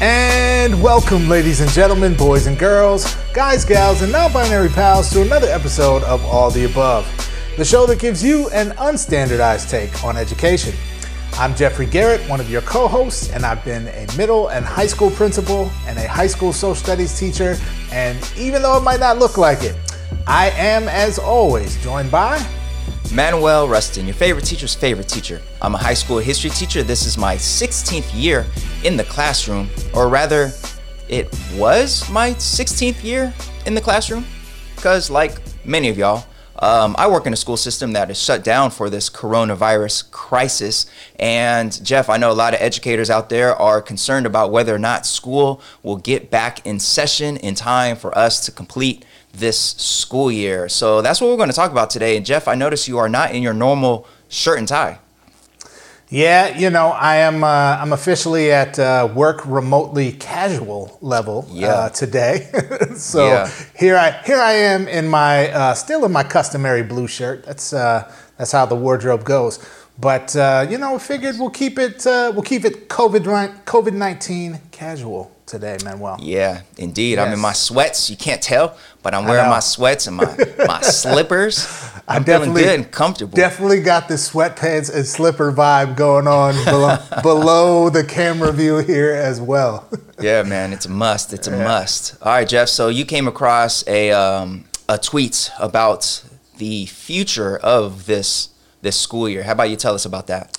And welcome, ladies and gentlemen, boys and girls, guys, gals, and non binary pals, to another episode of All the Above, the show that gives you an unstandardized take on education. I'm Jeffrey Garrett, one of your co hosts, and I've been a middle and high school principal and a high school social studies teacher. And even though it might not look like it, I am, as always, joined by Manuel Rustin, your favorite teacher's favorite teacher. I'm a high school history teacher. This is my 16th year in the classroom, or rather, it was my 16th year in the classroom, because, like many of y'all, um, I work in a school system that is shut down for this coronavirus crisis. And Jeff, I know a lot of educators out there are concerned about whether or not school will get back in session in time for us to complete this school year. So that's what we're going to talk about today. And Jeff, I notice you are not in your normal shirt and tie. Yeah, you know, I am. Uh, I'm officially at uh, work remotely casual level Yeah. uh, today. so Yeah. here I here I am in my uh, still in my customary blue shirt. That's uh, that's how the wardrobe goes. But uh, you know, figured we'll keep it uh, we'll keep it COVID COVID nineteen casual today, Manuel. Yeah, indeed. I'm in my sweats. You can't tell, but I'm wearing my sweats and my, my slippers. I'm feeling definitely- good and comfortable. Definitely got the sweatpants and slipper vibe going on below, below the camera view here as well. Yeah, man, it's a must. It's a must. All right, Jeff. So you came across a um, a tweet about the future of this this school year. How about you tell us about that?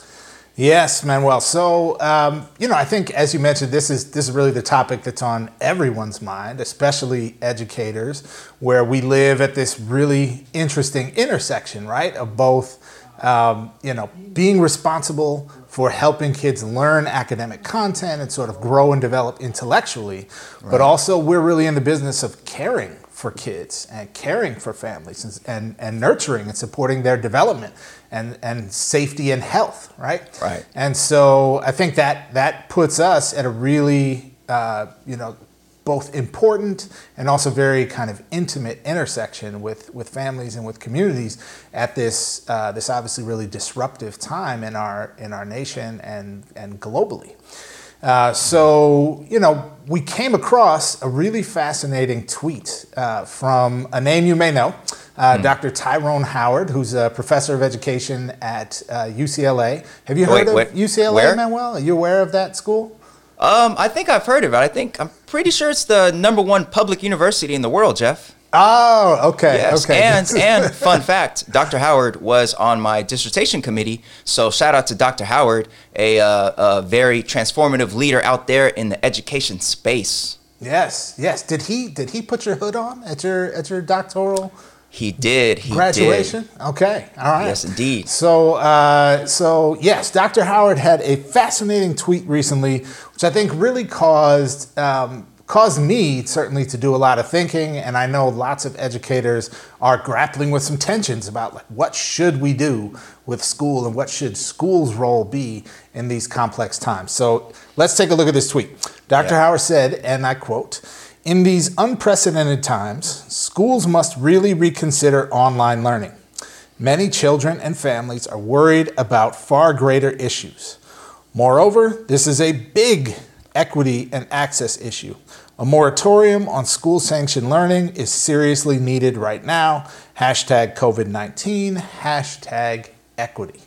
Yes, Manuel. So, um, you know, I think as you mentioned, this is this is really the topic that's on everyone's mind, especially educators, where we live at this really interesting intersection, right, of both, um, you know, being responsible for helping kids learn academic content and sort of grow and develop intellectually, but also we're really in the business of caring for kids and caring for families and, and, and nurturing and supporting their development and, and safety and health, right? Right. And so I think that that puts us at a really, uh, you know, both important and also very kind of intimate intersection with, with families and with communities at this uh, this obviously really disruptive time in our in our nation and and globally. Uh, so, you know, we came across a really fascinating tweet uh, from a name you may know, uh, Dr. Tyrone Howard, who's a professor of education at uh, UCLA. Have you heard Wait, of UCLA, where? Manuel? Are you aware of that school? Um, I think I've heard of it. I think I'm pretty sure it's the number one public university in the world, Jeff. Oh, okay. Yes, okay. and and fun fact, Dr. Howard was on my dissertation committee. So shout out to Dr. Howard, a, uh, a very transformative leader out there in the education space. yes, yes. Did he did he put your hood on at your at your doctoral He did. He graduation? Did. Okay, all right. Yes, indeed. So, uh, so yes, Dr. Howard had a fascinating tweet recently, which I think really caused um, caused me certainly to do a lot of thinking, and I know lots of educators are grappling with some tensions about like what should we do with school and what should school's role be in these complex times. So, let's take a look at this tweet. Dr. Yeah. Howard said, and I quote. In these unprecedented times, schools must really reconsider online learning. Many children and families are worried about far greater issues. Moreover, this is a big equity and access issue. A moratorium on school sanctioned learning is seriously needed right now. Hashtag COVID 19, hashtag equity.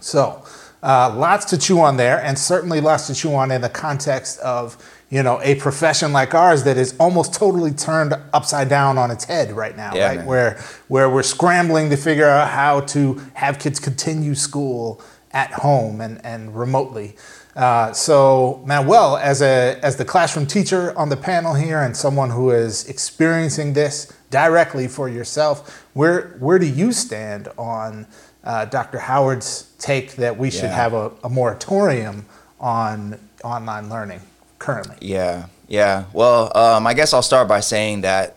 So, uh, lots to chew on there, and certainly lots to chew on in the context of you know a profession like ours that is almost totally turned upside down on its head right now, Yeah, right? man. Where where we're scrambling to figure out how to have kids continue school at home and and remotely. Uh, so, Manuel, as a as the classroom teacher on the panel here, and someone who is experiencing this directly for yourself, where where do you stand on uh, Dr. Howard's take that we should Yeah. have a, a moratorium on online learning currently? Yeah, yeah. Well, um, I guess I'll start by saying that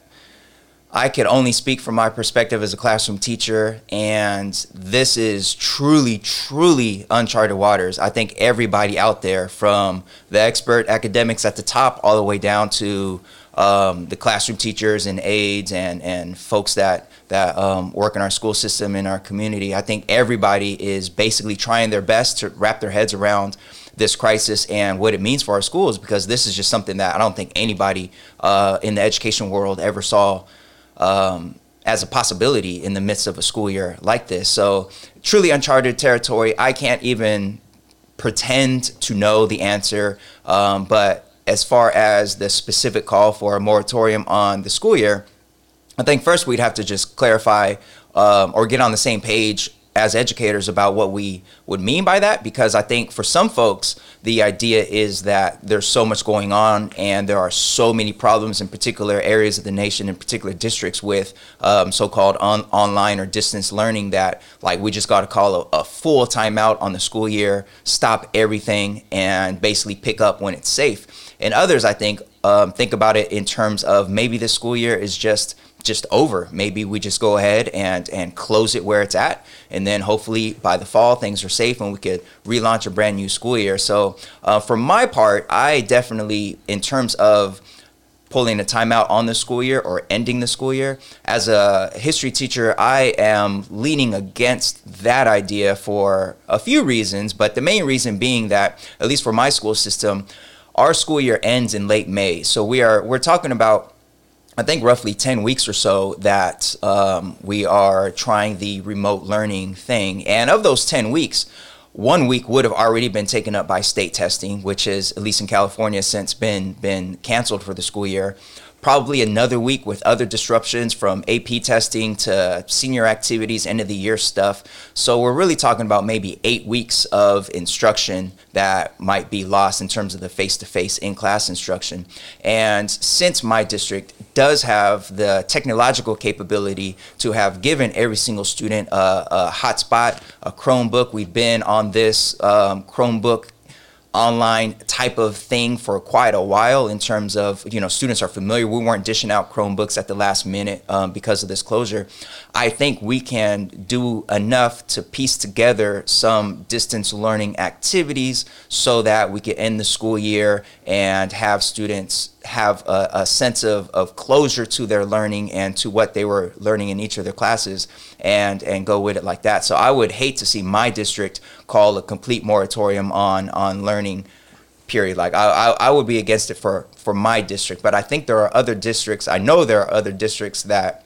I could only speak from my perspective as a classroom teacher, and this is truly, truly uncharted waters. I think everybody out there, from the expert academics at the top all the way down to um, the classroom teachers and aides and, and folks that that um, work in our school system in our community. I think everybody is basically trying their best to wrap their heads around this crisis and what it means for our schools because this is just something that I don't think anybody uh, in the education world ever saw um, as a possibility in the midst of a school year like this. So, truly uncharted territory. I can't even pretend to know the answer. Um, but as far as the specific call for a moratorium on the school year, I think first we'd have to just clarify um, or get on the same page as educators about what we would mean by that because I think for some folks the idea is that there's so much going on and there are so many problems in particular areas of the nation in particular districts with um, so-called on, online or distance learning that like we just got to call a, a full timeout on the school year stop everything and basically pick up when it's safe. And others I think um, think about it in terms of maybe this school year is just just over. Maybe we just go ahead and and close it where it's at, and then hopefully by the fall things are safe and we could relaunch a brand new school year. So uh, for my part, I definitely, in terms of pulling a timeout on the school year or ending the school year. As a history teacher, I am leaning against that idea for a few reasons, but the main reason being that, at least for my school system, our school year ends in late May. So we are we're talking about I think roughly 10 weeks or so that um, we are trying the remote learning thing. And of those 10 weeks, one week would have already been taken up by state testing, which is, at least in California, since been, been canceled for the school year probably another week with other disruptions from AP testing to senior activities, end of the year stuff. So we're really talking about maybe eight weeks of instruction that might be lost in terms of the face to face in class instruction. And since my district does have the technological capability to have given every single student a, a hotspot, a Chromebook, we've been on this um, Chromebook online type of thing for quite a while in terms of you know students are familiar. We weren't dishing out chromebooks at the last minute um, because of this closure. I think we can do enough to piece together some distance learning activities so that we can end the school year and have students have a, a, sense of, of closure to their learning and to what they were learning in each of their classes and and go with it like that. So I would hate to see my district call a complete moratorium on on learning period. Like I, I, I would be against it for, for my district, but I think there are other districts. I know there are other districts that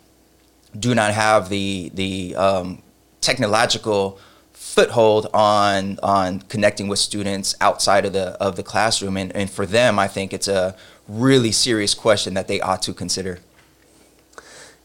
do not have the the um, technological foothold on on connecting with students outside of the of the classroom and, and for them I think it's a really serious question that they ought to consider.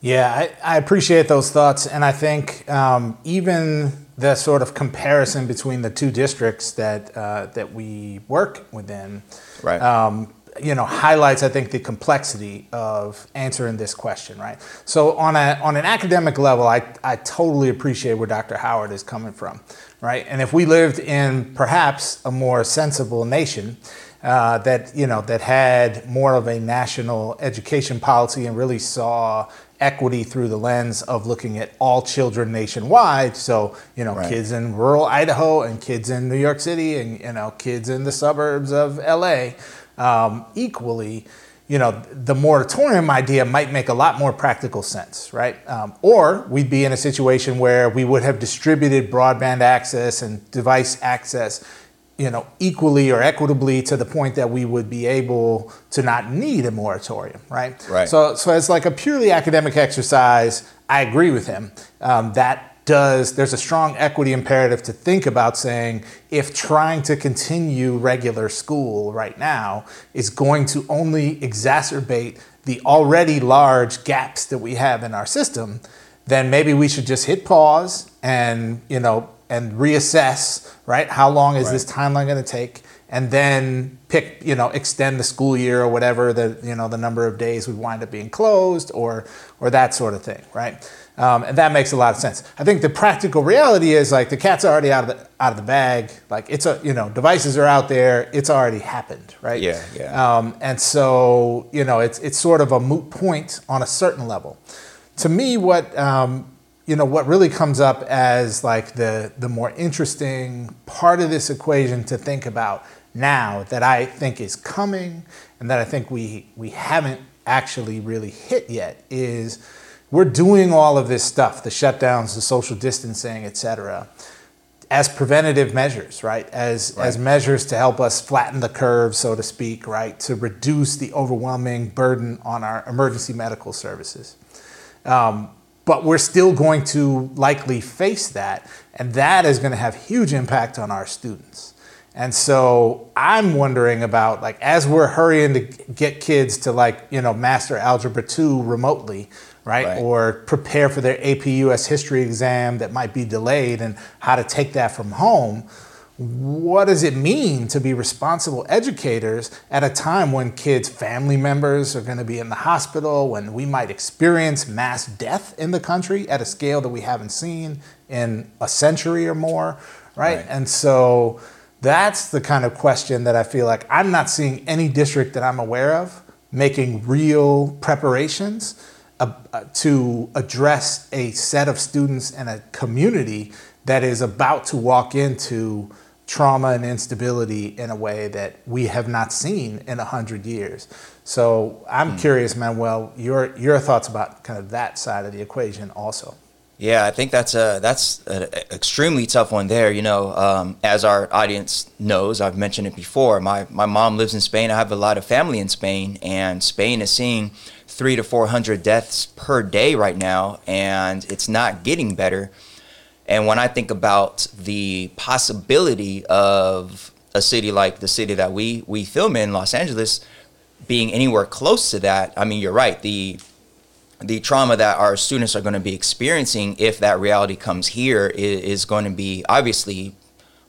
Yeah, I, I appreciate those thoughts, and I think um, even the sort of comparison between the two districts that uh, that we work within, right. Um, you know, highlights I think the complexity of answering this question, right? So on a on an academic level, I I totally appreciate where Dr. Howard is coming from, right? And if we lived in perhaps a more sensible nation, uh, that you know that had more of a national education policy and really saw equity through the lens of looking at all children nationwide. So you know, right. kids in rural Idaho and kids in New York City and you know, kids in the suburbs of LA um, equally. You know, the moratorium idea might make a lot more practical sense, right? Um, or we'd be in a situation where we would have distributed broadband access and device access you know, equally or equitably to the point that we would be able to not need a moratorium, right? Right. So, so as like a purely academic exercise, I agree with him. Um, that does there's a strong equity imperative to think about saying if trying to continue regular school right now is going to only exacerbate the already large gaps that we have in our system, then maybe we should just hit pause and you know and reassess, right? How long is right. this timeline going to take? And then pick, you know, extend the school year or whatever the, you know, the number of days we wind up being closed or, or that sort of thing, right? Um, and that makes a lot of sense. I think the practical reality is like the cat's already out of the out of the bag. Like it's a you know devices are out there. It's already happened, right? Yeah, yeah. Um, and so you know it's it's sort of a moot point on a certain level. To me, what um, you know what really comes up as like the the more interesting part of this equation to think about now that I think is coming and that I think we we haven't actually really hit yet is we're doing all of this stuff, the shutdowns, the social distancing, et cetera, as preventative measures, right? As, right. as measures to help us flatten the curve, so to speak, right? To reduce the overwhelming burden on our emergency medical services. Um, but we're still going to likely face that, and that is going to have huge impact on our students. And so I'm wondering about like as we're hurrying to get kids to like, you know, master algebra 2 remotely, right? right? Or prepare for their AP US history exam that might be delayed and how to take that from home. What does it mean to be responsible educators at a time when kids' family members are going to be in the hospital, when we might experience mass death in the country at a scale that we haven't seen in a century or more, right? right. And so that's the kind of question that I feel like I'm not seeing any district that I'm aware of making real preparations uh, uh, to address a set of students and a community that is about to walk into trauma and instability in a way that we have not seen in a hundred years. So I'm mm. curious, Manuel, your your thoughts about kind of that side of the equation also. Yeah, I think that's a that's an extremely tough one there. You know, um, as our audience knows, I've mentioned it before. My my mom lives in Spain. I have a lot of family in Spain, and Spain is seeing three to four hundred deaths per day right now, and it's not getting better. And when I think about the possibility of a city like the city that we we film in, Los Angeles, being anywhere close to that, I mean, you're right. The the trauma that our students are going to be experiencing if that reality comes here is, is going to be obviously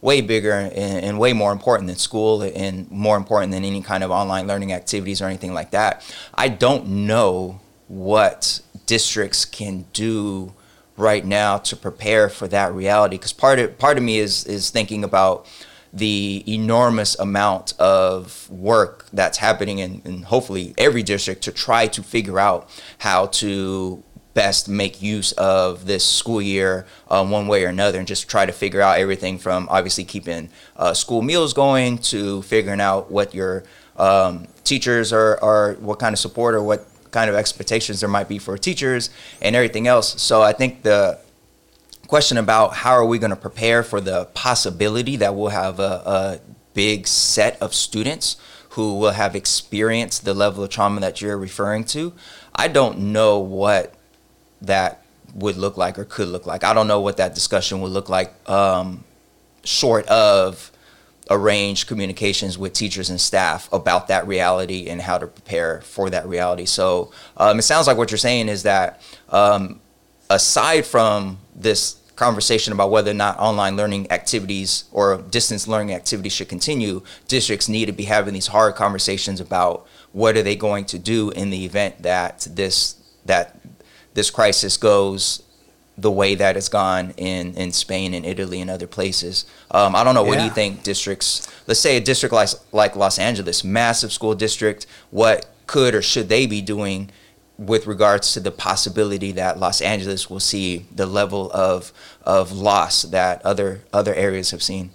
way bigger and, and, way more important than school and more important than any kind of online learning activities or anything like that. I don't know what districts can do right now to prepare for that reality. Because part of part of me is is thinking about the enormous amount of work that's happening in, in, hopefully every district to try to figure out how to best make use of this school year um, one way or another and just try to figure out everything from obviously keeping uh, school meals going to figuring out what your um, teachers are, are what kind of support or what kind of expectations there might be for teachers and everything else so i think the question about how are we going to prepare for the possibility that we'll have a, a big set of students who will have experienced the level of trauma that you're referring to. I don't know what that would look like or could look like. I don't know what that discussion would look like, um, short of arrange communications with teachers and staff about that reality and how to prepare for that reality. So um, it sounds like what you're saying is that um, aside from this conversation about whether or not online learning activities or distance learning activities should continue, districts need to be having these hard conversations about what are they going to do in the event that this that this crisis goes the way that it's gone in, in Spain and Italy and other places. Um, I don't know. What do you think districts, let's say a district like, like Los Angeles, massive school district, what could or should they be doing with regards to the possibility that Los Angeles will see the level of of loss that other other areas have seen.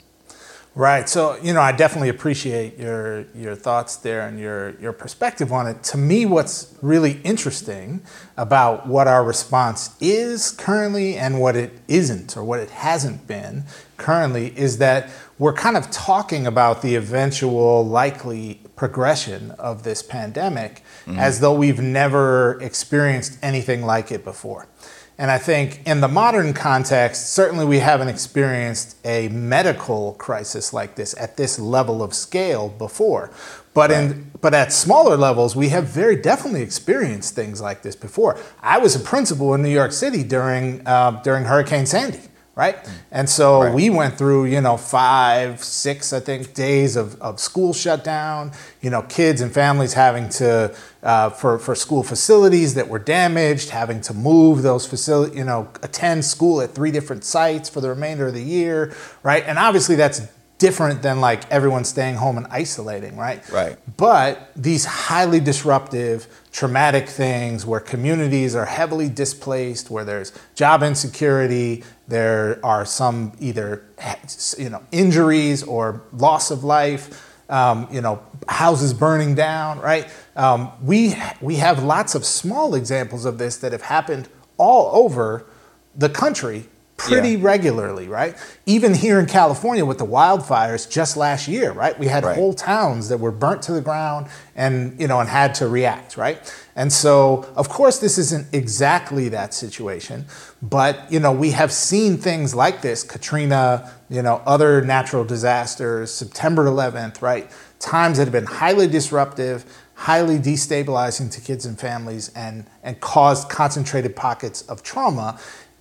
Right. So, you know, I definitely appreciate your your thoughts there and your your perspective on it. To me, what's really interesting about what our response is currently and what it isn't or what it hasn't been currently is that we're kind of talking about the eventual likely progression of this pandemic mm-hmm. as though we've never experienced anything like it before. And I think in the modern context, certainly we haven't experienced a medical crisis like this at this level of scale before. But right. in but at smaller levels, we have very definitely experienced things like this before. I was a principal in New York City during uh, during Hurricane Sandy right? And so right. we went through, you know, five, six, I think, days of, of school shutdown, you know, kids and families having to, uh, for, for school facilities that were damaged, having to move those facilities, you know, attend school at three different sites for the remainder of the year, right? And obviously that's different than like everyone staying home and isolating, right? Right. But these highly disruptive, traumatic things where communities are heavily displaced, where there's job insecurity, there are some either you know injuries or loss of life, um, you know houses burning down, right? Um, we we have lots of small examples of this that have happened all over the country pretty Yeah. regularly, right? Even here in California with the wildfires just last year, right? We had Right. whole towns that were burnt to the ground and you know and had to react, right? And so, of course, this isn't exactly that situation, but you know we have seen things like this, Katrina, you know, other natural disasters, September 11th, right? Times that have been highly disruptive, highly destabilizing to kids and families, and and caused concentrated pockets of trauma,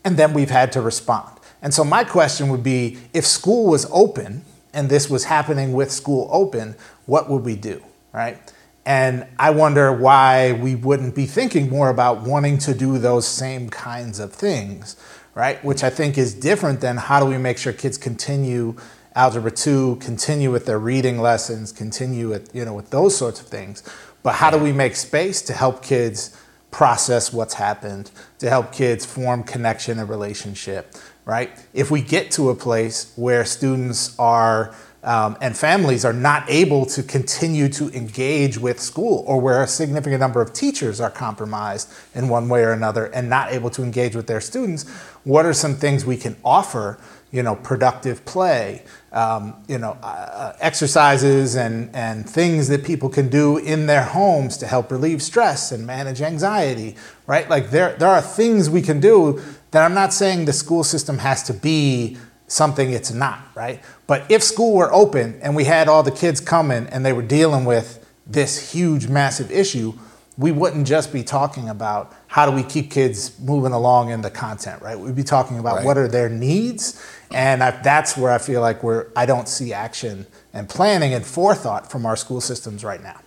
and then we've had to respond. And so my question would be, if school was open and this was happening with school open, what would we do, right? And I wonder why we wouldn't be thinking more about wanting to do those same kinds of things, right? Which I think is different than how do we make sure kids continue algebra 2, continue with their reading lessons, continue with, you know, with those sorts of things. But how do we make space to help kids process what's happened, to help kids form connection and relationship, right? If we get to a place where students are um, and families are not able to continue to engage with school, or where a significant number of teachers are compromised in one way or another and not able to engage with their students, what are some things we can offer? You know, productive play, um, you know, uh, exercises and, and things that people can do in their homes to help relieve stress and manage anxiety, right? Like there, there are things we can do that I'm not saying the school system has to be something it's not, right? But if school were open and we had all the kids coming and they were dealing with this huge, massive issue, we wouldn't just be talking about how do we keep kids moving along in the content, right? We'd be talking about Right. what are their needs, and I, that's where I feel like we're I don't see action and planning and forethought from our school systems right now.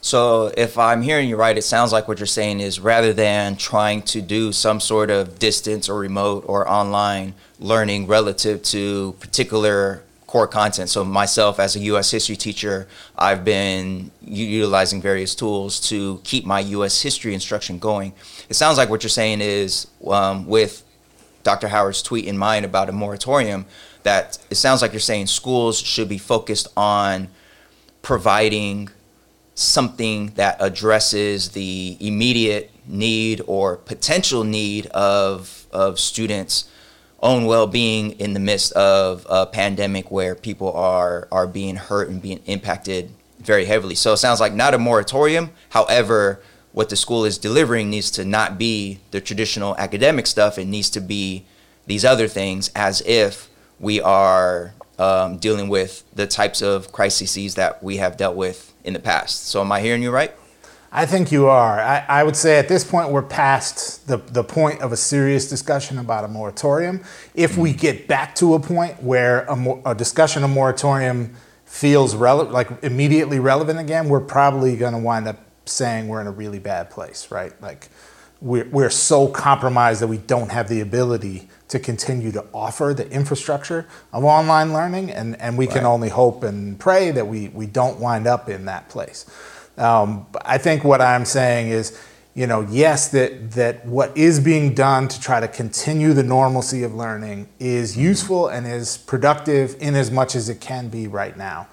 So, if I'm hearing you right, it sounds like what you're saying is rather than trying to do some sort of distance or remote or online learning relative to particular core content. So, myself as a U.S. history teacher, I've been utilizing various tools to keep my U.S. history instruction going. It sounds like what you're saying is um, with Dr. Howard's tweet in mind about a moratorium, that it sounds like you're saying schools should be focused on providing something that addresses the immediate need or potential need of of students own well-being in the midst of a pandemic where people are are being hurt and being impacted very heavily. So it sounds like not a moratorium. However, what the school is delivering needs to not be the traditional academic stuff. It needs to be these other things as if we are um, dealing with the types of crises that we have dealt with in the past. So am I hearing you right? I think you are. I, I would say at this point we're past the, the point of a serious discussion about a moratorium. If we mm-hmm. get back to a point where a, a discussion of moratorium feels rele- like immediately relevant again, we're probably going to wind up saying we're in a really bad place, right? Like we're, we're so compromised that we don't have the ability to continue to offer the infrastructure of online learning, and, and we can only hope and pray that we, we don't wind up in that place. Um, I think what I'm saying is, you know, yes, that that what is being done to try to continue the normalcy of learning is useful and is productive in as much as it can be right now.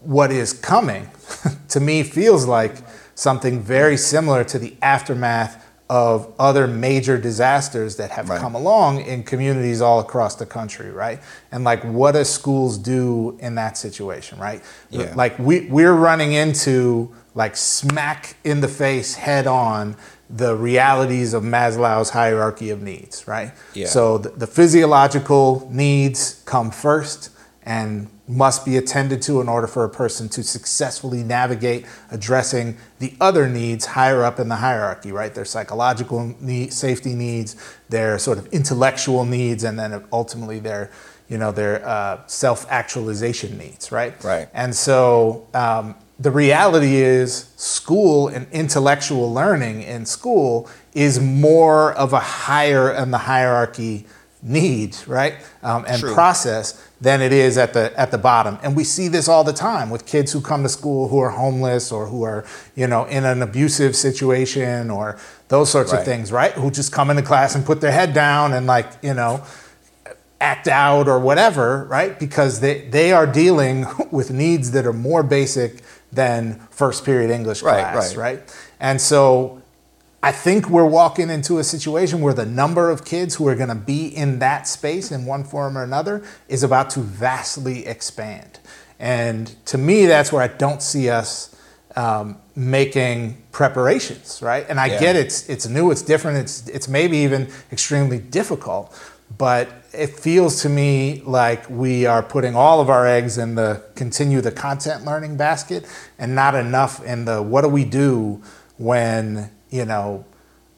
What is coming, to me, feels like something very similar to the aftermath of other major disasters that have Right. come along in communities all across the country, right? And like, what do schools do in that situation, right? Yeah. Like, we, we're running into like smack in the face head on the realities of Maslow's hierarchy of needs, right? Yeah. So the, the physiological needs come first and must be attended to in order for a person to successfully navigate addressing the other needs higher up in the hierarchy, right? Their psychological need, safety needs, their sort of intellectual needs, and then ultimately their, you know, their uh, self-actualization needs, right? Right. And so um, the reality is, school and intellectual learning in school is more of a higher in the hierarchy need, right? Um, and True. process than it is at the at the bottom. And we see this all the time with kids who come to school who are homeless or who are, you know, in an abusive situation or those sorts of things, right? Who just come into class and put their head down and like, you know, act out or whatever, right? Because they, they are dealing with needs that are more basic than first period English Right, class, right. right? And so I think we're walking into a situation where the number of kids who are going to be in that space in one form or another is about to vastly expand. And to me, that's where I don't see us um, making preparations, right? And I yeah. get it's it's new, it's different, it's it's maybe even extremely difficult, but it feels to me like we are putting all of our eggs in the continue the content learning basket and not enough in the what do we do when you know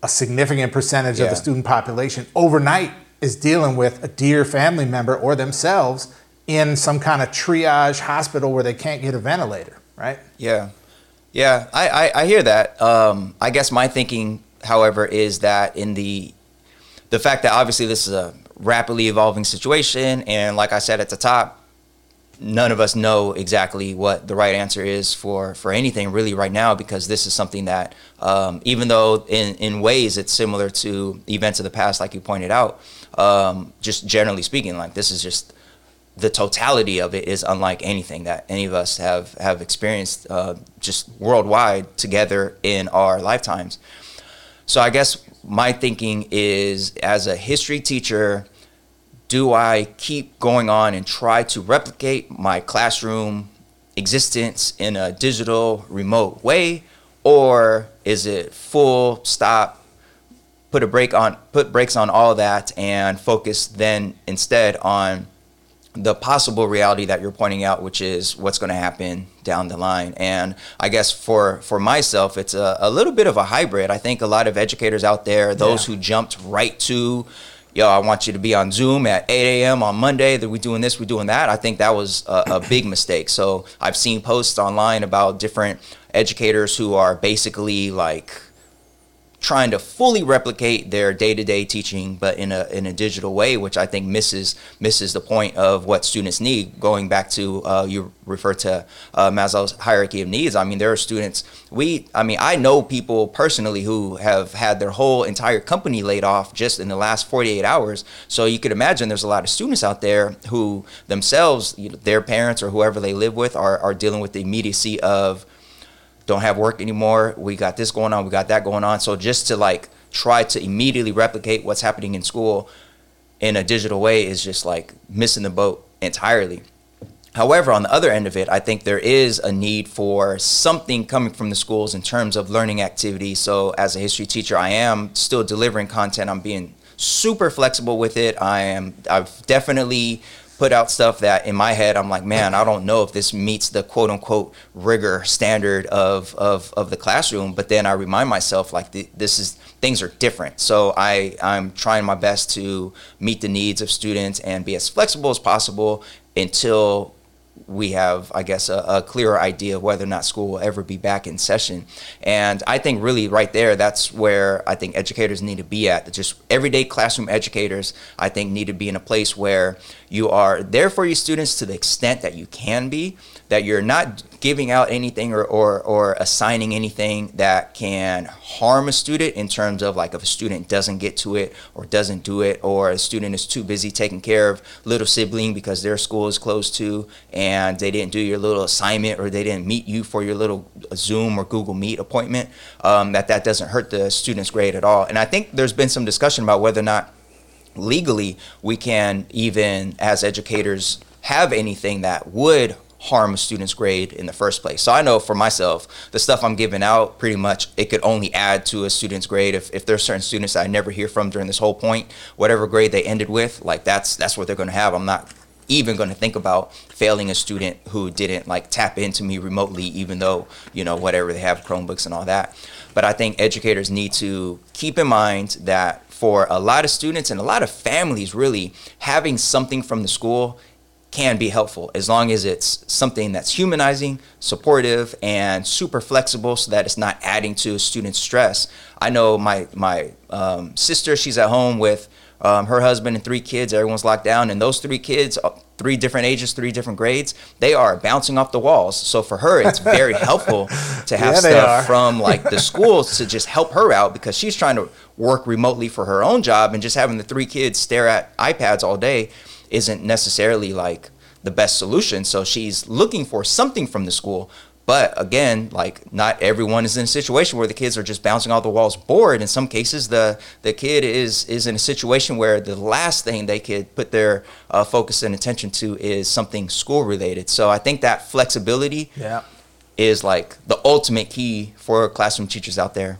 a significant percentage yeah. of the student population overnight is dealing with a dear family member or themselves in some kind of triage hospital where they can't get a ventilator, right? Yeah, yeah, I I, I hear that. Um, I guess my thinking, however, is that in the the fact that obviously this is a rapidly evolving situation, and like I said at the top, none of us know exactly what the right answer is for for anything really right now because this is something that um, even though in in ways it's similar to events of the past like you pointed out um, just generally speaking like this is just the totality of it is unlike anything that any of us have have experienced uh, just worldwide together in our lifetimes. So i guess my thinking is as a history teacher do I keep going on and try to replicate my classroom existence in a digital remote way? Or is it full stop put a break on put brakes on all that and focus then instead on the possible reality that you're pointing out which is what's going to happen down the line? And i guess for for myself it's a, a little bit of a hybrid. I think a lot of educators out there those yeah. who jumped right to yo, I want you to be on Zoom at 8 a.m. on Monday. That we doing this, we doing that. I think that was a, a big mistake. So I've seen posts online about different educators who are basically like trying to fully replicate their day-to-day teaching but in a in a digital way which I think misses misses the point of what students need. Going back to uh, you refer to uh, Maslow's hierarchy of needs I mean there are students we I mean I know people personally who have had their whole entire company laid off just in the last 48 hours. So you could imagine there's a lot of students out there who themselves you know, their parents or whoever they live with are, are dealing with the immediacy of don't have work anymore. We got this going on. We got that going on. So just to like try to immediately replicate what's happening in school in a digital way is just like missing the boat entirely. However, on the other end of it, I think there is a need for something coming from the schools in terms of learning activities. So, as a history teacher, I am still delivering content. I'm being super flexible with it. I am. I've definitely put out stuff that in my head I'm like, man, I don't know if this meets the quote unquote rigor standard of of, of the classroom. But then I remind myself like the, this is things are different. So I I'm trying my best to meet the needs of students and be as flexible as possible until we have, I guess, a, a, clearer idea of whether or not school will ever be back in session. And I think really right there, that's where I think educators need to be at. Just everyday classroom educators, I think, need to be in a place where you are there for your students to the extent that you can be, that you're not giving out anything or, or, or assigning anything that can harm a student in terms of like if a student doesn't get to it or doesn't do it or a student is too busy taking care of little sibling because their school is closed to and they didn't do your little assignment or they didn't meet you for your little Zoom or Google Meet appointment, um, that that doesn't hurt the student's grade at all. And I think there's been some discussion about whether or not legally we can even as educators have anything that would harm a student's grade in the first place. So I know for myself, the stuff I'm giving out, pretty much it could only add to a student's grade. If, if there's certain students that I never hear from during this whole point, whatever grade they ended with, like that's that's what they're to have. I'm not even going to think about failing a student who didn't like tap into me remotely, even though you know whatever they have Chromebooks and all that. But I think educators need to keep in mind that for a lot of students and a lot of families, really having something from the school can be helpful as long as it's something that's humanizing, supportive, and super flexible so that it's not adding to a student's stress. I know my my um, sister, she's at home with um, her husband and three kids. Everyone's locked down, and those three kids, uh, three different ages, three different grades, they are bouncing off the walls. So for her, it's very helpful to have yeah, stuff from like the schools to just help her out because she's trying to work remotely for her own job, and just having the three kids stare at iPads all day isn't necessarily like the best solution. So she's looking for something from the school, But again, like not everyone is in a situation where the kids are just bouncing off the walls bored. In some cases, the the kid is is in a situation where the last thing they could put their uh, focus and attention to is something school related. So I think that flexibility Yeah. is like the ultimate key for classroom teachers out there.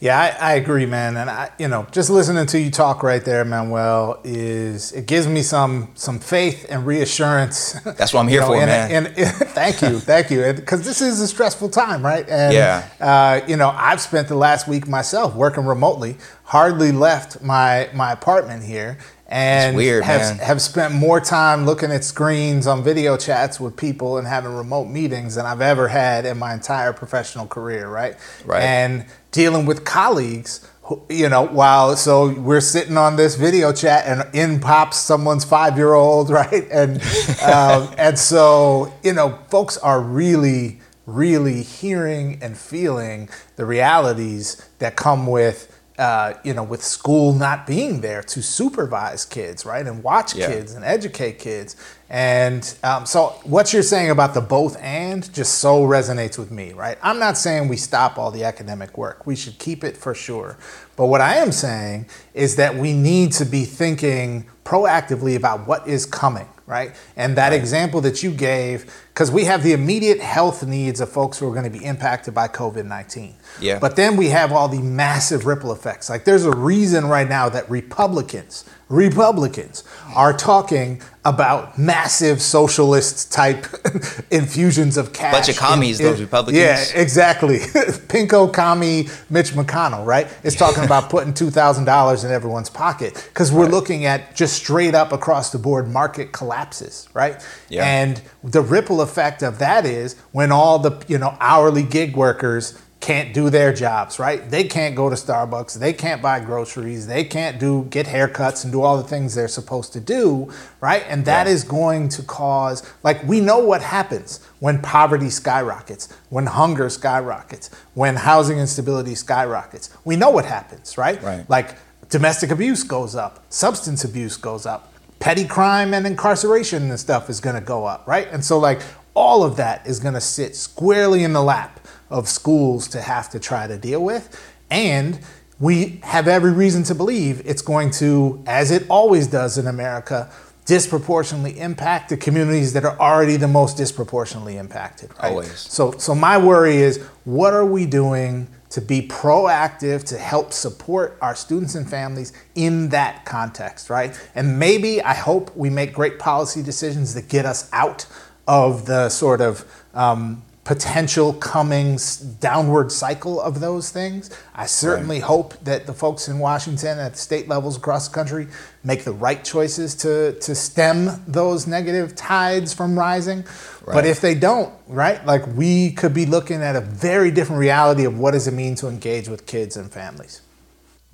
Yeah, I, I agree, man. And I, you know, just listening to you talk right there, Manuel, is it gives me some some faith and reassurance. That's what I'm here you know, for, and, man. And, and thank you, thank you, because this is a stressful time, right? And Yeah. uh, you know, I've spent the last week myself working remotely. Hardly left my my apartment here, and weird, have man. have spent more time looking at screens on video chats with people and having remote meetings than I've ever had in my entire professional career, right? Right. And dealing with colleagues, you know, while so we're sitting on this video chat and in pops someone's five year old, right? And um, and so you know, folks are really, really hearing and feeling the realities that come with. Uh, you know, with school not being there to supervise kids, right, and watch Yeah. kids and educate kids, and um, so what you're saying about the both and just so resonates with me, right? I'm not saying we stop all the academic work. We should keep it for sure. But what I am saying is that we need to be thinking proactively about what is coming, right? And that example that you gave, because we have the immediate health needs of folks who are going to be impacted by COVID 19. Yeah. But then we have all the massive ripple effects. Like there's a reason right now that Republicans, Republicans are talking about massive socialist type infusions of cash. Bunch of commies, those Republicans. Yeah, exactly. Pinko commie Mitch McConnell, right? Is talking about putting $2,000 in everyone's pocket because we're looking at just straight up across the board market collapses, right? Yeah. And the ripple effect of that is when all the, you know, hourly gig workers can't do their jobs, right? They can't go to Starbucks, they can't buy groceries, they can't do get haircuts and do all the things they're supposed to do, right? And that Yeah. is going to cause like we know what happens when poverty skyrockets, when hunger skyrockets, when housing instability skyrockets. We know what happens, right? Right. Like domestic abuse goes up, substance abuse goes up, petty crime and incarceration and stuff is going to go up, right? And so like all of that is going to sit squarely in the lap of schools to have to try to deal with and we have every reason to believe it's going to as it always does in America disproportionately impact the communities that are already the most disproportionately impacted right? Always. So, so my worry is, what are we doing to be proactive to help support our students and families in that context, right? And maybe I hope we make great policy decisions that get us out of the sort of um, potential coming downward cycle of those things. I certainly hope that the folks in Washington at the state levels across the country make the right choices to, to stem those negative tides from rising. But if they don't, right, like we could be looking at a very different reality of what does it mean to engage with kids and families.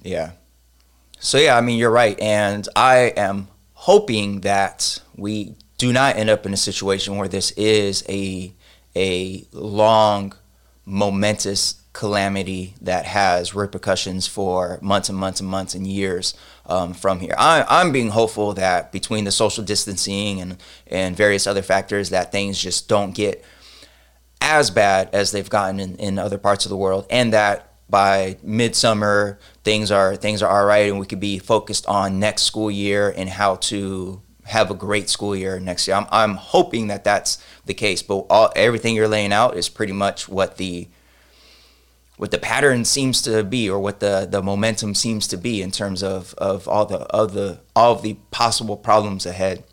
Yeah. So yeah, I mean you're right, and I am hoping that we do not end up in a situation where this is a a long, momentous calamity that has repercussions for months and months and months and years um, from here. I, I'm being hopeful that between the social distancing and and various other factors, that things just don't get as bad as they've gotten in, in other parts of the world and that by midsummer things are things are all right and we could be focused on next school year and how to have a great school year next year. I'm, I'm hoping that that's the case, but all, everything you're laying out is pretty much what the what the pattern seems to be or what the, the momentum seems to be in terms of, of all the of the all of the possible problems ahead.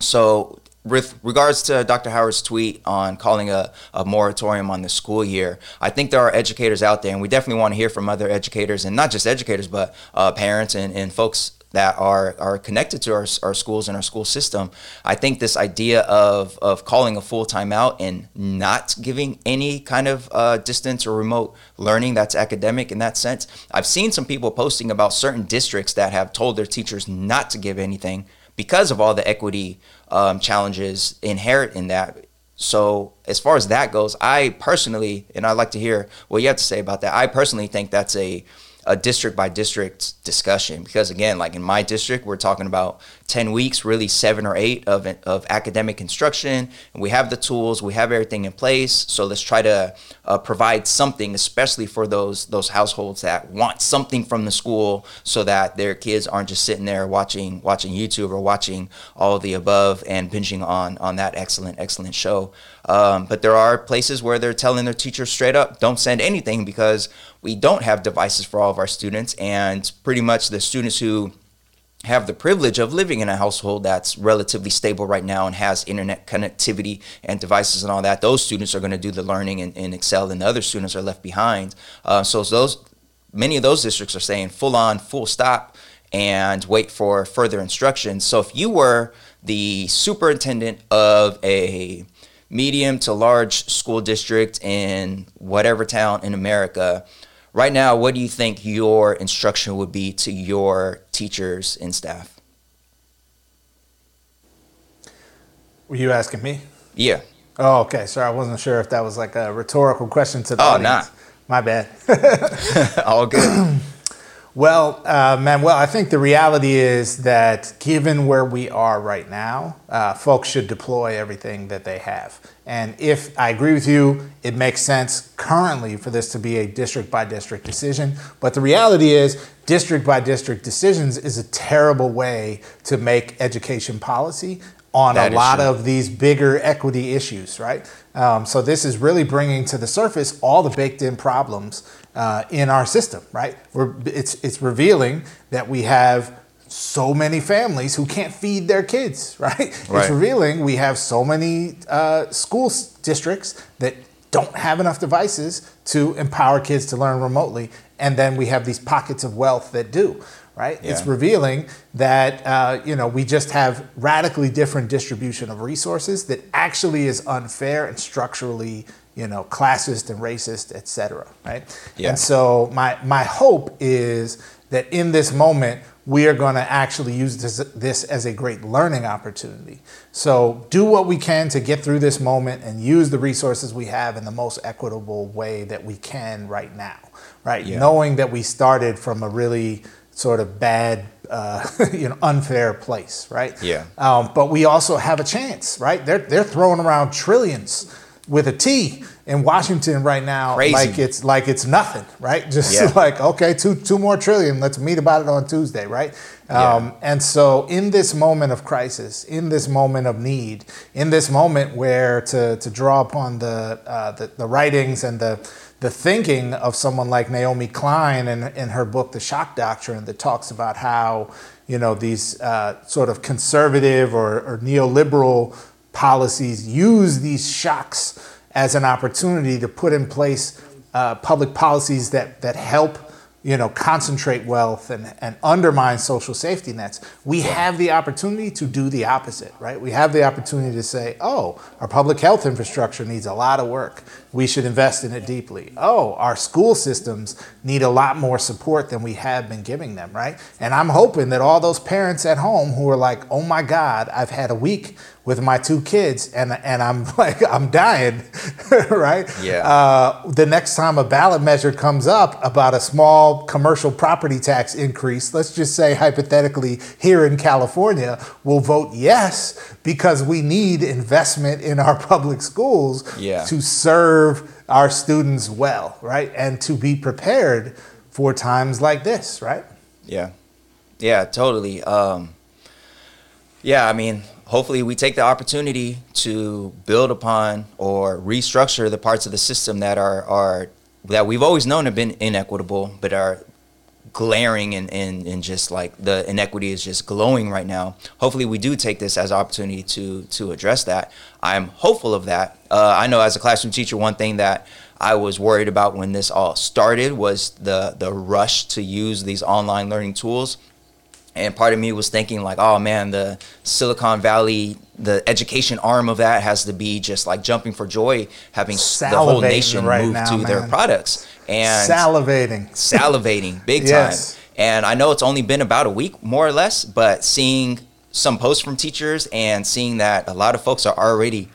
So, with regards to Dr. Howard's tweet on calling a, a moratorium on the school year, I think there are educators out there, and we definitely want to hear from other educators, and not just educators, but uh, parents and, and folks that are, are connected to our, our schools and our school system. I think this idea of, of calling a full time out and not giving any kind of uh, distance or remote learning that's academic in that sense. I've seen some people posting about certain districts that have told their teachers not to give anything because of all the equity um, challenges inherent in that. So as far as that goes, I personally, and I'd like to hear what you have to say about that. I personally think that's a a district by district discussion. Because again like in my district we're talking about 10 weeks really seven or eight of, of academic instruction and we have the tools we have everything in place. So let's try to uh, provide something especially for those those households that want something from the school so that their kids aren't just sitting there watching watching youtube or watching all of the above and binging on on that excellent excellent show um, but there are places where they're telling their teachers straight up don't send anything because we don't have devices for all of our students and pretty much the students who have the privilege of living in a household that's relatively stable right now and has internet connectivity and devices and all that, those students are going to do the learning and, excel, and the other students are left behind. Uh, so those many of those districts are saying full on, full stop, and wait for further instructions. So if you were the superintendent of a medium to large school district in whatever town in America, right now, what do you think your instruction would be to your teachers and staff? Were you asking me? Yeah. Oh, okay. Sorry, I wasn't sure if that was like a rhetorical question to the oh, audience. Nah. My bad. All good. Well, uh, Manuel, I think the reality is that given where we are right now, uh, folks should deploy everything that they have. And if I agree with you, it makes sense currently for this to be a district by district decision. But the reality is, district by district decisions is a terrible way to make education policy on that a lot true. of these bigger equity issues, right? Um, so this is really bringing to the surface all the baked in problems uh, in our system, right? We're, it's, it's revealing that we have so many families who can't feed their kids, right? right. It's revealing we have so many uh, school districts that don't have enough devices to empower kids to learn remotely. And then we have these pockets of wealth that do, right? Yeah. It's revealing that uh, you know we just have radically different distribution of resources that actually is unfair and structurally you know classist and racist, et cetera, right? Yeah. And so my my hope is that in this moment we are going to actually use this, this as a great learning opportunity. So do what we can to get through this moment and use the resources we have in the most equitable way that we can right now, right? Yeah. Knowing that we started from a really sort of bad, uh, you know, unfair place, right? Yeah. Um, but we also have a chance, right? They're they're throwing around trillions with a T in Washington right now, Crazy. like it's like it's nothing, right? Just yeah. like okay, two two more trillion. Let's meet about it on Tuesday, right? Yeah. Um, and so, in this moment of crisis, in this moment of need, in this moment where to to draw upon the uh, the, the writings and the the thinking of someone like Naomi Klein in, in her book, The Shock Doctrine, that talks about how, you know, these uh, sort of conservative or, or neoliberal policies use these shocks as an opportunity to put in place uh, public policies that, that help you know, concentrate wealth and, and undermine social safety nets. We have the opportunity to do the opposite, right? We have the opportunity to say, oh, our public health infrastructure needs a lot of work. We should invest in it deeply. Oh, our school systems need a lot more support than we have been giving them, right? And I'm hoping that all those parents at home who are like, oh my God, I've had a week with my two kids and and I'm like I'm dying, right? Yeah. Uh, the next time a ballot measure comes up about a small commercial property tax increase, let's just say hypothetically here in California, we'll vote yes because we need investment in our public schools yeah. to serve our students well, right? And to be prepared for times like this, right? Yeah. Yeah, totally. Um, yeah, I mean, hopefully we take the opportunity to build upon or restructure the parts of the system that are, are that we've always known have been inequitable but are glaring and, and, and just like the inequity is just glowing right now. Hopefully we do take this as opportunity to to address that. I'm hopeful of that. Uh, i know as a classroom teacher one thing that I was worried about when this all started was the the rush to use these online learning tools and part of me was thinking like oh man the silicon valley the education arm of that has to be just like jumping for joy having salivating the whole nation right move now, to man. their products and salivating salivating big yes. time and i know it's only been about a week more or less but seeing some posts from teachers and seeing that a lot of folks are already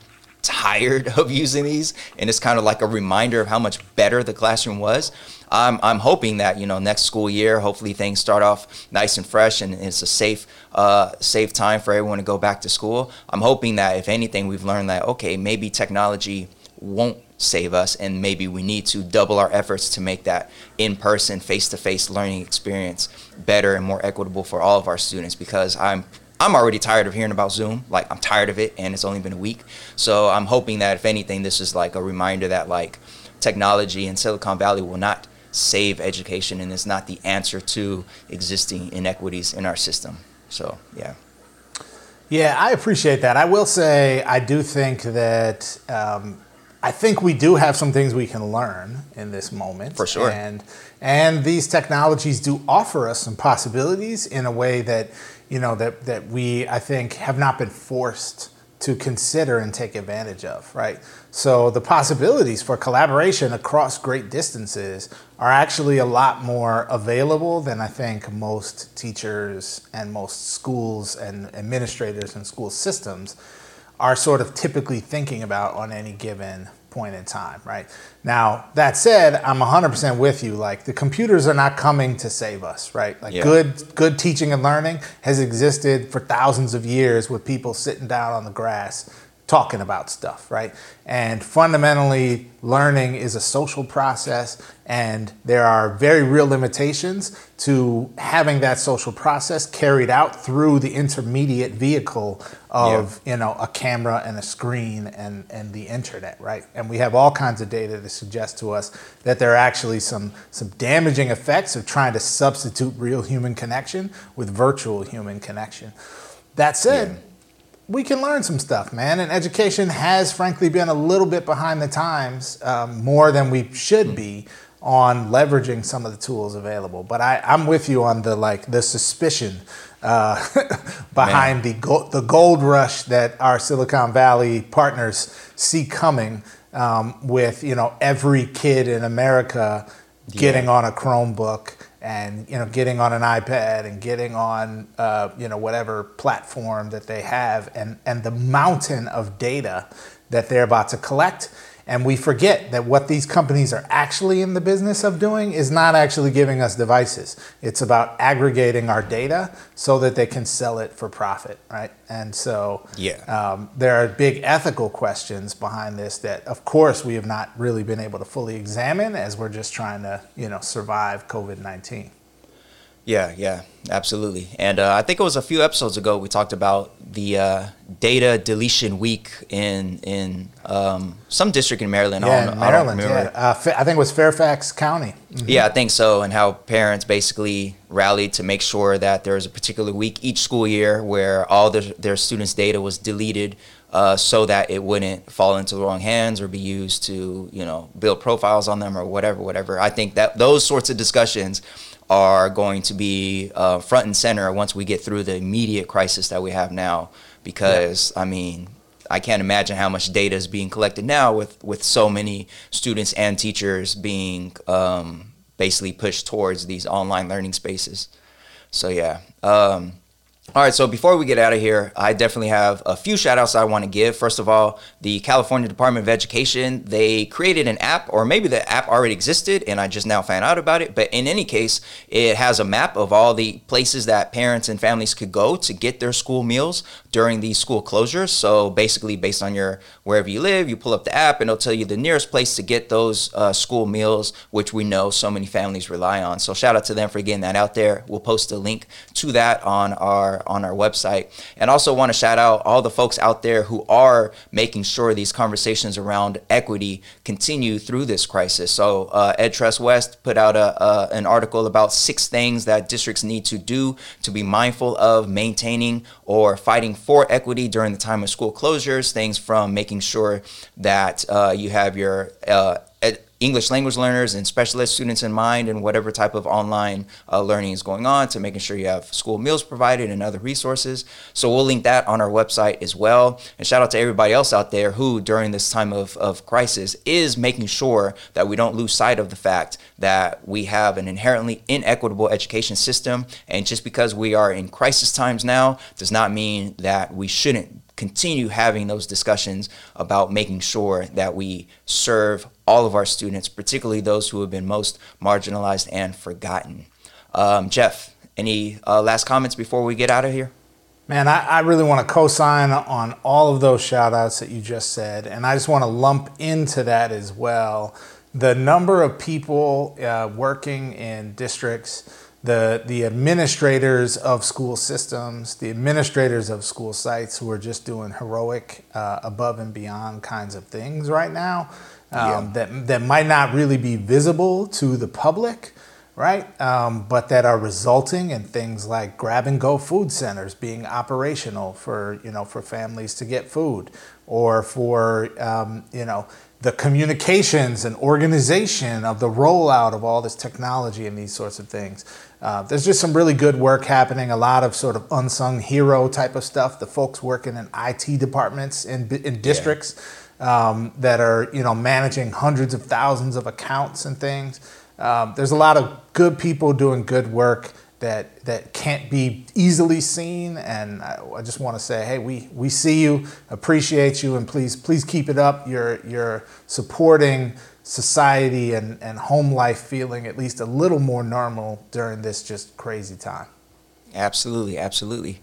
tired of using these, and it's kind of like a reminder of how much better the classroom was. I'm, I'm hoping that you know next school year, hopefully things start off nice and fresh, and it's a safe uh, safe time for everyone to go back to school. I'm hoping that if anything, we've learned that okay, maybe technology won't save us and maybe we need to double our efforts to make that in-person face-to-face learning experience better and more equitable for all of our students because i'm i'm already tired of hearing about zoom like i'm tired of it and it's only been a week so i'm hoping that if anything this is like a reminder that like technology in silicon valley will not save education and is not the answer to existing inequities in our system so yeah yeah, I appreciate that. I will say I do think that um, I think we do have some things we can learn in this moment. For sure. And and these technologies do offer us some possibilities in a way that, you know, that, that we I think have not been forced to consider and take advantage of, right? So the possibilities for collaboration across great distances are actually a lot more available than I think most teachers and most schools and administrators and school systems are sort of typically thinking about on any given point in time, right? Now, that said, I'm 100% with you. Like the computers are not coming to save us, right? Like yeah. good good teaching and learning has existed for thousands of years with people sitting down on the grass talking about stuff, right? And fundamentally, learning is a social process, and there are very real limitations to having that social process carried out through the intermediate vehicle of yeah. you know a camera and a screen and and the internet, right? And we have all kinds of data to suggest to us that there are actually some some damaging effects of trying to substitute real human connection with virtual human connection. That said. Yeah we can learn some stuff, man. And education has, frankly, been a little bit behind the times, um, more than we should be on leveraging some of the tools available. But I, I'm with you on the like the suspicion uh, behind the go- the gold rush that our Silicon Valley partners see coming. Um, with you know every kid in America getting on a Chromebook and you know getting on an iPad and getting on uh, you know whatever platform that they have and and the mountain of data that they're about to collect and we forget that what these companies are actually in the business of doing is not actually giving us devices. It's about aggregating our data so that they can sell it for profit, right? And so yeah. Um, there are big ethical questions behind this that, of course, we have not really been able to fully examine as we're just trying to, you know, survive COVID 19. Yeah, yeah, absolutely. And uh, I think it was a few episodes ago we talked about the uh, data deletion week in in um, some district in Maryland. Yeah, in Maryland. Yeah, uh, I think it was Fairfax County. Mm-hmm. Yeah, I think so. And how parents basically rallied to make sure that there was a particular week each school year where all their, their students' data was deleted. Uh, so that it wouldn't fall into the wrong hands or be used to, you know, build profiles on them or whatever, whatever. I think that those sorts of discussions are going to be uh, front and center once we get through the immediate crisis that we have now. Because yeah. I mean, I can't imagine how much data is being collected now with with so many students and teachers being um, basically pushed towards these online learning spaces. So yeah. Um, all right, so before we get out of here, I definitely have a few shout outs I want to give. First of all, the California Department of Education, they created an app, or maybe the app already existed and I just now found out about it. But in any case, it has a map of all the places that parents and families could go to get their school meals during these school closures. So basically, based on your wherever you live, you pull up the app and it'll tell you the nearest place to get those uh, school meals, which we know so many families rely on. So shout out to them for getting that out there. We'll post a link to that on our on our website. And also want to shout out all the folks out there who are making sure these conversations around equity continue through this crisis. So uh, Ed Trust West put out a, an article about six things that districts need to do to be mindful of maintaining or fighting for equity during the time of school closures. Things from making sure that uh, you have your uh, English language learners and specialist students in mind and whatever type of online uh, learning is going on to making sure you have school meals provided and other resources. So we'll link that on our website as well. And shout out to everybody else out there who, during this time of, of crisis, is making sure that we don't lose sight of the fact that we have an inherently inequitable education system. And just because we are in crisis times now does not mean that we shouldn't continue having those discussions about making sure that we serve all of our students, particularly those who have been most marginalized and forgotten. Um, Jeff, any uh, last comments before we get out of here? Man, I, I really want to co sign on all of those shout outs that you just said. And I just want to lump into that as well the number of people uh, working in districts, the, the administrators of school systems, the administrators of school sites who are just doing heroic, uh, above and beyond kinds of things right now um, yeah. that, that might not really be visible to the public right? Um, but that are resulting in things like grab and go food centers being operational for you know for families to get food, or for um, you know the communications and organization of the rollout of all this technology and these sorts of things. Uh, there's just some really good work happening. A lot of sort of unsung hero type of stuff. The folks working in IT departments in in districts. Yeah. Um, that are you know managing hundreds of thousands of accounts and things. Um, there's a lot of good people doing good work that that can't be easily seen, and I, I just want to say, hey, we we see you, appreciate you, and please please keep it up. You're you're supporting society and, and home life feeling at least a little more normal during this just crazy time. Absolutely, absolutely.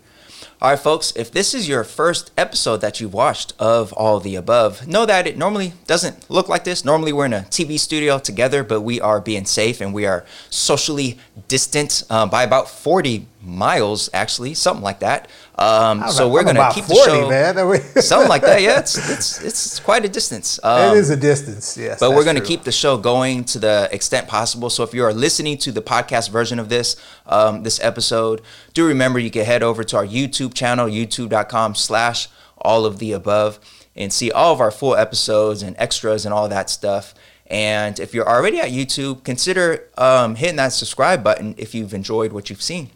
All right, folks, if this is your first episode that you've watched of all the above, know that it normally doesn't look like this. Normally, we're in a TV studio together, but we are being safe and we are socially distant uh, by about 40 miles, actually, something like that. Um, so we're going to keep 40, the show man. something like that. Yeah, it's it's it's quite a distance. Um, it is a distance, yes. But we're going to keep the show going to the extent possible. So if you are listening to the podcast version of this um, this episode, do remember you can head over to our YouTube channel, youtube.com/slash all of the above, and see all of our full episodes and extras and all that stuff. And if you're already at YouTube, consider um, hitting that subscribe button if you've enjoyed what you've seen.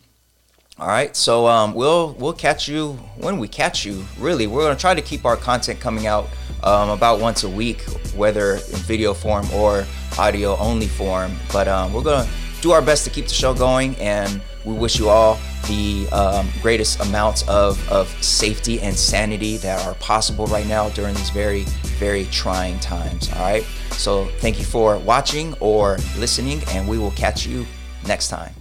All right, so um, we'll we'll catch you when we catch you. Really, we're gonna try to keep our content coming out um, about once a week, whether in video form or audio only form. But um, we're gonna do our best to keep the show going, and we wish you all the um, greatest amounts of of safety and sanity that are possible right now during these very very trying times. All right, so thank you for watching or listening, and we will catch you next time.